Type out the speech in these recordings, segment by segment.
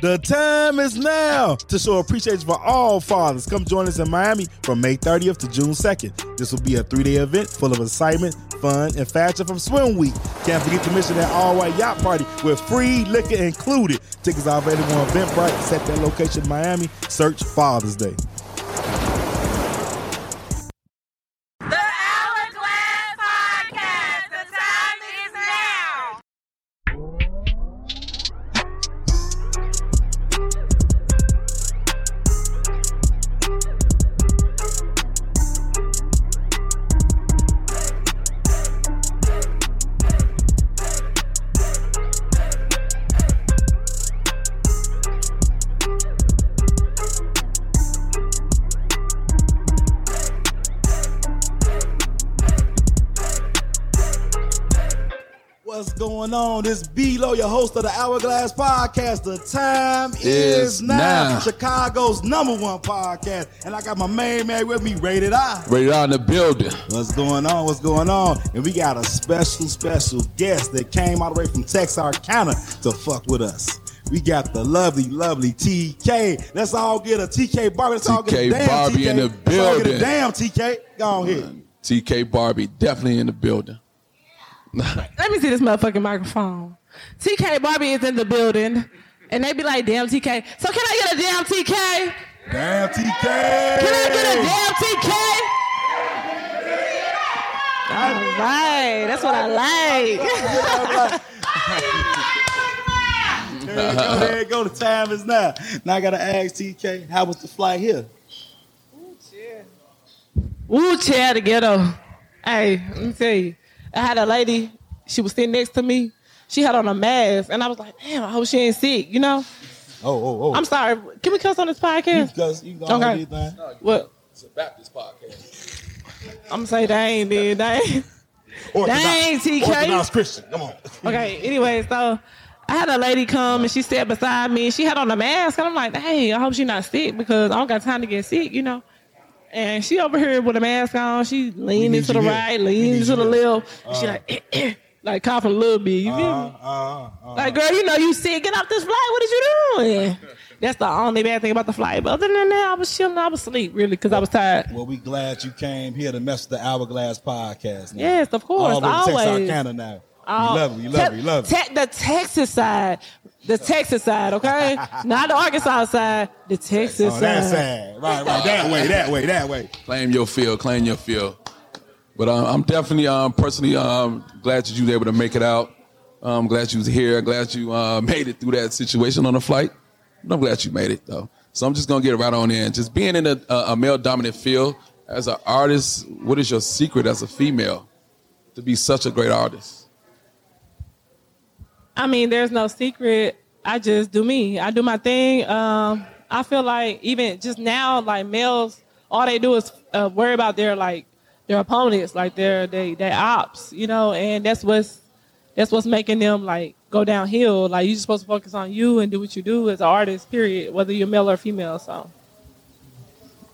The time is now to show appreciation for all fathers. Come join us in Miami from May 30th to June 2nd. This will be a three day event full of excitement, fun, and fashion from Swim Week. Can't forget to mention that all white yacht party with free liquor included. Tickets are available on Eventbrite. Set that location Miami. Search Father's Day. What's going on? This B-Lo, your host of the Hourglass Podcast. The time is, Is now. now. Chicago's number one podcast. And I got my main man with me, Rated I. Right out in the building. What's going on? What's going on? And we got a special, special guest that came all the way from Texarkana to fuck with us. We got the lovely, lovely TK. Let's all get a TK Barbie. Let's all get a TK damn Barbie TK. in the Let's all get a building. damn TK. Go on here. TK Barbie definitely in the building. Let me see this motherfucking microphone. TK Barbie is in the building, and they be like, "Damn TK." So can I get a damn TK? Damn TK. Can I get a damn TK? All right, that's what I like. There you go, there you go. The time is now. Now I gotta ask TK, how was the flight here? Woo chair to ghetto. Hey, let me tell you. I had a lady, she was sitting next to me. She had on a mask, and I was like, damn, I hope she ain't sick, you know? Oh, oh, oh. I'm sorry. Can we cuss on this podcast? Because you go Okay. on anything. What? It's a Baptist podcast. I'm gonna say dang, dude, dang. Orthodox, Dang, TK. Orthodox Christian. Come on. Okay, anyway, so I had a lady come and she sat beside me and she had on a mask. And I'm like, hey, I hope she's not sick because I don't got time to get sick, you know? And she over here with a mask on, she leaning to the you right, leaning to the left. and she like, eh, eh, like coughing a little bit. You feel Uh, me? uh, uh. Like, girl, you know you sick. Get off this flight. What is you doing? That's the only bad thing about the flight. But other than that, I was chilling. I was asleep, really, because I was tired. Well, we glad you came here to mess with the Hourglass podcast. Now. Yes, of course, All to always. Texarkana now. Oh, we love it. We love it. We love it. Te- the Texas side. The Texas side, okay? Not the Arkansas side, the Texas Oh, that side. side. Right, right. That way, that way, that way. Claim your field, claim your field. But um, I'm definitely um, personally um, glad that you were able to make it out. I'm glad you was here. Glad you uh, made it through that situation on the flight. But I'm glad you made it though. So I'm just gonna get right on in. Just being in a, a male dominant field as an artist, what is your secret as a female to be such a great artist? I mean, there's no secret. I just do me. I do my thing. Um, I feel like even just now, like males, all they do is uh, worry about their like their opponents, like their they their ops, you know, and that's what's that's what's making them like go downhill. Like you're just supposed to focus on you and do what you do as an artist. Period. Whether you're male or female. So.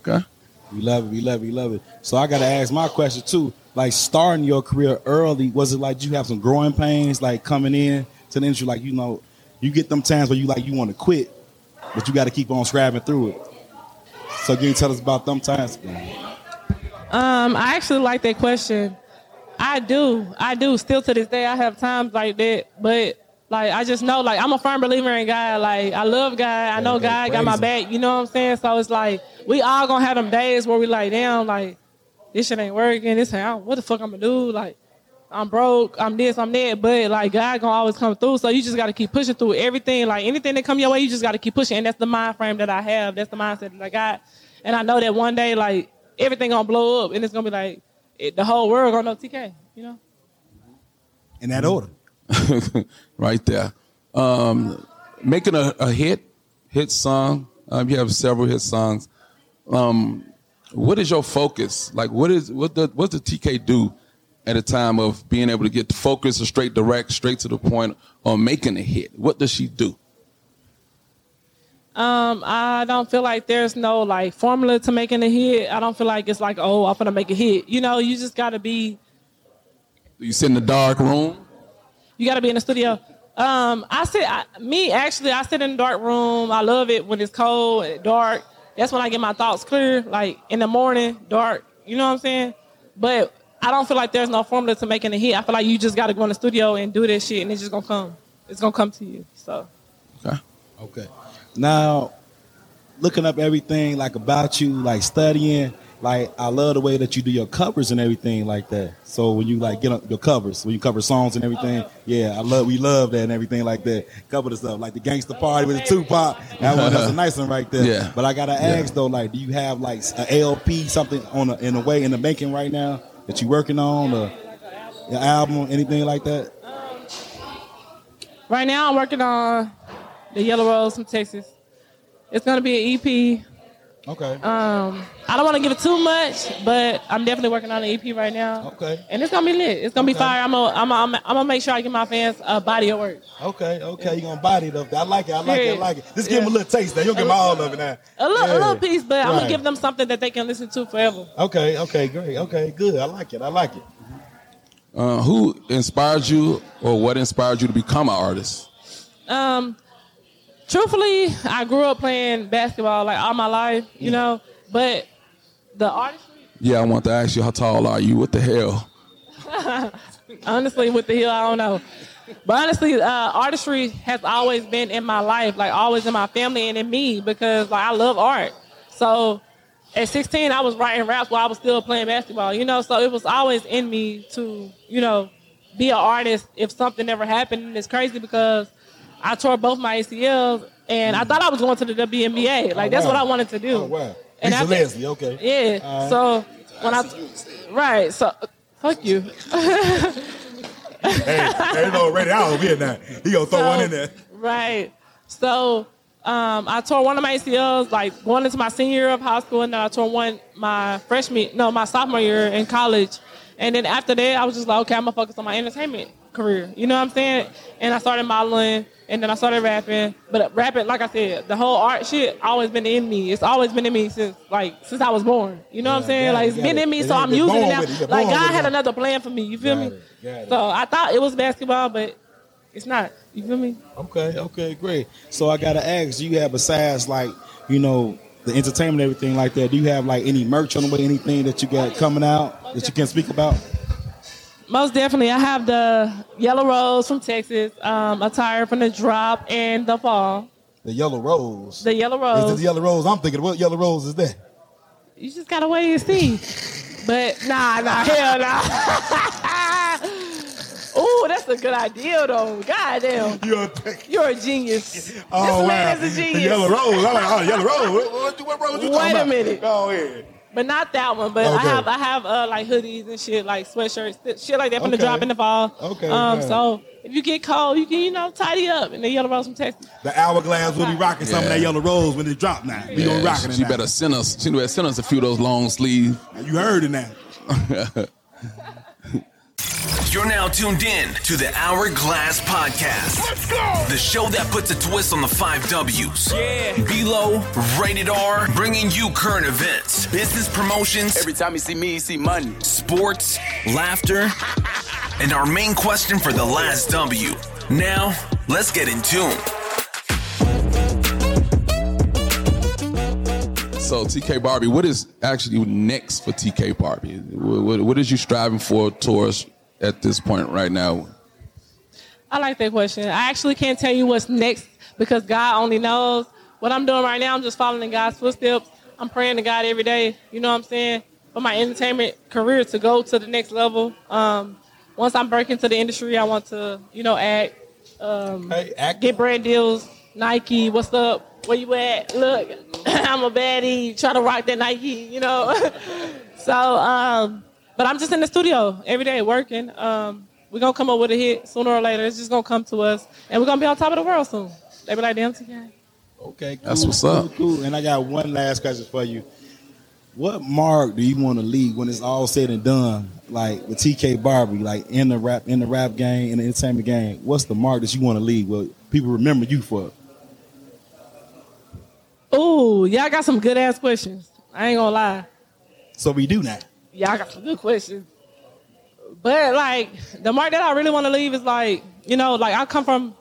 Okay. We love it. We love it. We love it. So I got to ask my question too. Like starting your career early, was it like you have some growing pains, like coming in to the industry? Like you know, you get them times where you like you want to quit, but you got to keep on scrapping through it. So can you tell us about them times? Um, I actually like that question. I do. I do. Still to this day, I have times like that. But like, I just know, like, I'm a firm believer in God. Like, I love God. I know go. God got my back. You know what I'm saying? So it's like we all gonna have them days where we like, damn, like this shit ain't working. This ain't. What the fuck I'm gonna do? Like. I'm broke, I'm this, I'm that, but like God gonna always come through. So you just gotta keep pushing through everything. Like anything that come your way, you just gotta keep pushing. And that's the mind frame that I have. That's the mindset that I got. And I know that one day, like everything gonna blow up, and it's gonna be like it, the whole world gonna know TK. You know? In that order. right there. Um, making a, a hit, hit song. Um, you have several hit songs. Um, what is your focus? Like, what is what the what's the TK do at a time of being able to get the focus or straight direct, straight to the point on making a hit? What does she do? Um, I don't feel like there's no like formula to making a hit. I don't feel like it's like, oh, I'm gonna make a hit. You know, you just gotta be you sit in the dark room? you gotta be in the studio. Um, I sit. I, me actually, I sit in the dark room. I love it when it's cold, and dark. That's when I get my thoughts clear. Like in the morning, dark. You know what I'm saying? But I don't feel like there's no formula to making a hit. I feel like you just got to go in the studio and do this shit, and it's just gonna come. It's gonna come to you. So Okay. Okay. Now, looking up everything like about you, like studying, like I love the way that you do your covers and everything like that. So when you like get up your covers, when you cover songs and everything, oh, yeah, I love we love that and everything like that. Cover the stuff like the gangster party with the Tupac. That one that's a nice one right there. Yeah. But I gotta ask though, like, do you have like a ALP something on a, in a way in the making right now that you're working on or your album, anything like that? right now, I'm working on the Yellow Rose from Texas. It's gonna be an EP. Okay. Um, I don't want to give it too much, but I'm definitely working on an EP right now. Okay. And it's gonna be lit. It's gonna be fire. I'm gonna, I'm gonna, I'm gonna make sure I give my fans a body of work. Okay, okay, you gonna body it up. I like it. I like it. I like it. Just give them a little taste. Now you'll give them all of it now. A little, Yeah. a little piece, but I'm gonna give them something that they can listen to forever. Okay, okay, great. Okay, good. I like it. I like it. Uh, who inspired you, or what inspired you to become an artist? Um, truthfully, I grew up playing basketball like all my life, you know, but the artistry, Yeah, I want to ask you, how tall are you? What the hell? honestly, with the hill, I don't know. But honestly, uh, artistry has always been in my life, like always in my family and in me, because like I love art. So at 16, I was writing raps while I was still playing basketball, you know. So it was always in me to, you know, be an artist if something ever happened. And it's crazy because I tore both my ACLs, and I thought I was going to the WNBA. Like that's wow. what I wanted to do. Oh wow. And Lisa after- Leslie. Okay. Yeah. All right. So when I right, so fuck you. hey, hey, no, ready out over here now. He gonna throw So- one in there. Right. So um, I tore one of my ACLs like going into my senior year of high school, and then I tore one my freshman, no, my sophomore year in college. And then after that, I was just like, okay, I'm gonna focus on my entertainment career. You know what I'm saying? And I started modeling, and then I started rapping. But rapping, like I said, the whole art shit always been in me. It's always been in me since like since I was born. You know what I'm saying? like it, it's been it. in me, so I'm using it now. it. Like God had it. another plan for me. You feel Got me? it, got it. So I thought it was basketball, but it's not. You feel me? Okay, okay, great. So I gotta ask, do you have besides like, you know, the entertainment, everything like that, do you have like any merch on the way, anything that you got coming out that you can speak about? Most definitely. I have the Yellow Rose from Texas, um, attire from the drop and the fall. The yellow rose. The Yellow Is Rose. this yellow rose? I'm thinking, what yellow rose is that? you just gotta wait and see. but nah, nah, hell nah. Ooh, that's a good idea though. God damn. You're You're a genius. Oh, this man wow. is a genius. The yellow rose. I'm like, oh, yellow rose. What, what, what rose you Wait talking a about? minute. Go ahead. But not that one. But I have I have uh, like hoodies and shit, like sweatshirts, shit like that from the drop in the fall. Okay, Um, man. so if you get cold, you can you know tidy up in the Yellow Rose from Texas. The hourglass will be rocking some of that yellow rose when it drop now. We gonna rock it she now. better send us. She better send us a few of those long sleeves. You heard it now. You're now tuned in to the Hourglass Podcast. Let's go! The show that puts a twist on the five W's. Yeah. B-Lo, rated R, bringing you current events, business promotions, Every time you see me, you see money. sports, laughter, and our main question for the last W. Now, let's get in tune. So TK Barbie, what is actually next for TK Barbie? What, what, what is you striving for towards at this point right now? I like that question. I actually can't tell you what's next because God only knows. What I'm doing right now, I'm just following in God's footsteps. I'm praying to God every day. You know what I'm saying? For my entertainment career to go to the next level. Um, once I'm breaking into the industry, I want to, you know, act, um, Hey, act. get brand deals. Nike, what's up? Where you at? Look, I'm a baddie. Try to rock that Nike, you know. so, um, but I'm just in the studio every day working. Um, we're gonna come up with a hit sooner or later. It's just gonna come to us, and we're gonna be on top of the world soon. They be like, "Damn, TK." Okay, cool, That's what's cool, up. Cool. And I got one last question for you. What mark do you want to leave when it's all said and done? Like with TK Barbie, like in the rap, in the rap game, in the entertainment game. What's the mark that you want to leave? Well, people remember you for. Ooh, y'all got some good ass questions. I ain't gonna lie. So we do now. Y'all got some good questions. But like the mark that I really want to leave is like, you know, like I come from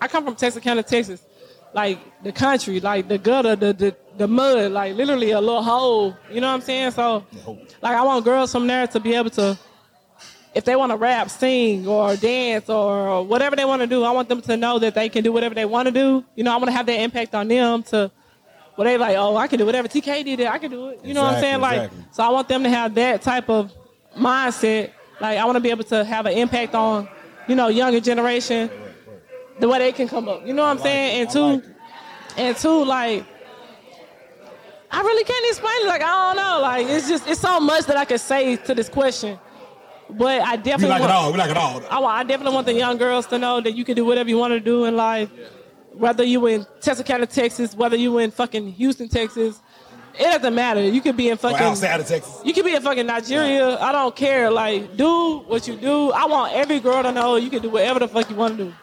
I come from Texas County, Texas, like the country, like the gutter, the the, the mud, like literally a little hole. You know what I'm saying? So, like I want girls from there to be able to, if they want to rap, sing, or dance, or whatever they want to do, I want them to know that they can do whatever they want to do. You know, I want to have that impact on them to. Well, they like, oh, I can do whatever TK did. It, I can do it. You know what I'm saying? Like, exactly. so I want them to have that type of mindset. Like, I want to be able to have an impact on, you know, younger generation, the way they can come up. You know what I'm saying? And two, and two, like, I really can't explain it. Like, I don't know. Like, it's just, it's so much that I could say to this question. But I We definitely like it all. We like it all. I, I definitely want the young girls to know that you can do whatever you want to do in life. Whether you in Texarkana, Texas, whether you in fucking Houston, Texas, it doesn't matter. You could be in Or fucking outside of Texas. you can be in fucking Nigeria. I don't care. Like, do what you do. I want every girl to know you can do whatever the fuck you want to do.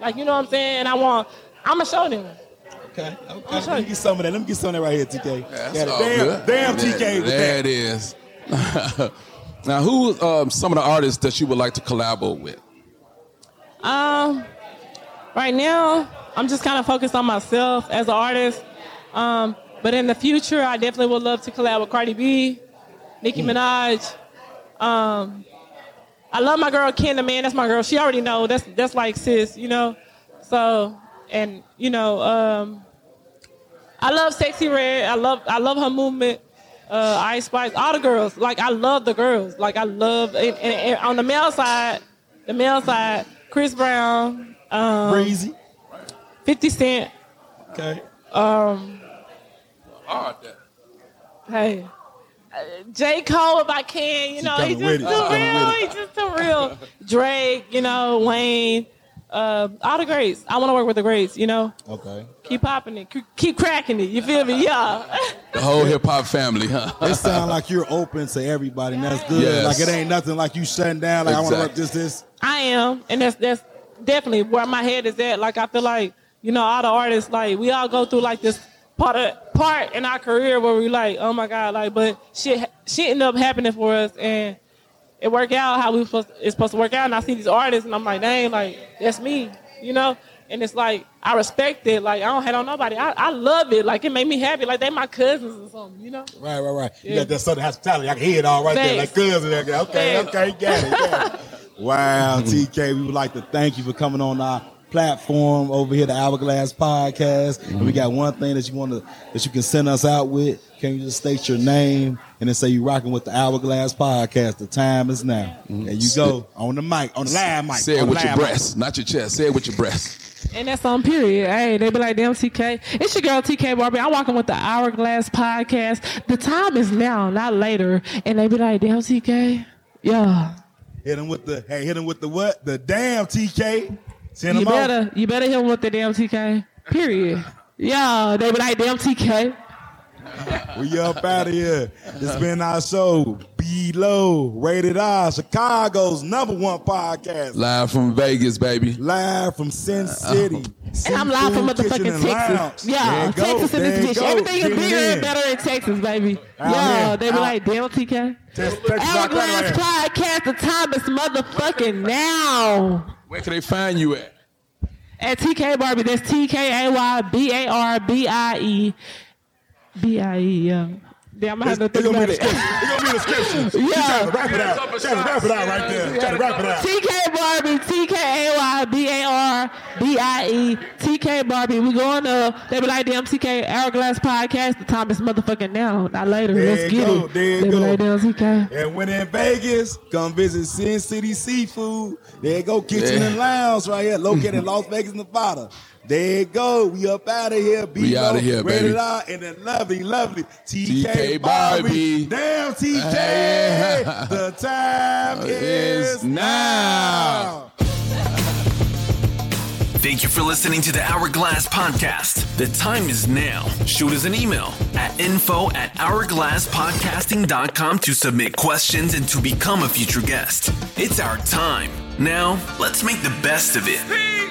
Like, you know what I'm saying? And I want, I'm gonna show them. Okay. I'll Okay. show Let me get some of that. Let me get some of that right here, TK. That's all damn, good. damn TK with There it is. now, who um, some of the artists that you would like to collaborate with? Um, right now, I'm just kind of focused on myself as an artist. Um, but in the future, I definitely would love to collab with Cardi B, Nicki Minaj. Um, I love my girl Kendra, man. That's my girl. She already know. That's that's like sis, you know. So and you know, um, I love Sexyy Red. I love I love her movement. Uh, Ice Spice, all the girls. Like I love the girls. Like I love and, and, and on the male side, the male side, Chris Brown, um, Breezy. 50 Cent. Okay. Hey. Uh, J. Cole, if I can, you know, he's just with too it. She real. He's just too real. Drake, you know, Wayne, uh, all the greats. I want to work with the greats, you know. Okay. Keep popping it, keep- keep cracking it. You feel me? Yeah. The whole hip hop family, huh? It sounds like you're open to everybody, and that's good. Yes. Like it ain't nothing like you shutting down. Like I want to work this, this. I am, and that's that's definitely where my head is at. Like I feel like you know all the artists, like we all go through like this part of part in our career where we like, oh my god, like but shit shit ended up happening for us, and it worked out how we supposed it's supposed to work out. And I see these artists, and I'm like, dang, like that's me, you know. And it's like I respect it. Like I don't hate on nobody. I, I love it. Like it made me happy. Like they my cousins or something, you know. Right, right, right. You Yeah. got that southern hospitality. I can hear it all right there, like Thanks. cousin. Okay, okay, Thanks. okay, got it. Got it. Wow, TK, we would like to thank you for coming on our platform over here, the Hourglass Podcast. And we got one thing that you want to that you can send us out with. Can you just state your name and then say you rocking with the Hourglass Podcast? The time is now. Mm-hmm. There you go on the mic, on the live mic. Say it with your live mic. breast, not your chest. Say it with your breast. And that's on period. Hey, they be like, damn TK. It's your girl TK Barbie. I'm walking with the Hourglass podcast. The time is now, not later. And they be like, damn TK. Yeah. Hit him with the hey, hit him with the what? The damn TK. Send You him out. better you better hit 'em with the damn TK. Period. Yeah, they be like, damn TK. We up out of here. This been our show. B-Lo Rated R, Chicago's number one podcast. Live from Vegas, baby. Live from Sin City. And I'm live from Seafood Kitchen motherfucking Texas. Lounge. Yeah, There you go. Texas in this bitch. Everything is bigger and better in Texas, baby. Out yeah, here. they be Out. like, damn TK. Tex- Texas Hourglass podcast. The time is motherfucking now. Where can they find you at? At TK Barbie, that's T K A Y B A R B I E. B I E, yeah. Damn, I'm gonna have to think about be it. the description. It's gonna be the description. Yeah. You trying to wrap it out. Trying to wrap it out right there. Trying to wrap it out. TK Barbie, T K A Y B A R B I E, TK Barbie. We going up. They be like, damn, TK Hourglass podcast. The time is motherfucking now, not later. There Let's get go. it. There you they go. be like, damn, TK. And when in Vegas, come visit Sin City Seafood. There you go, Kitchen Yeah. and Lounge right here, located in Las Vegas, Nevada. There you go. We up out of here. Be We of here, Rated baby. R, and the lovely, lovely TK, TK Barbie. Barbie. Damn, TK. Hey. the time Is is now. now. Thank you for listening to the Hourglass Podcast. The time is now. Shoot us an email at info at hourglasspodcasting.com to submit questions and to become a future guest. It's our time. Now, let's make the best of it.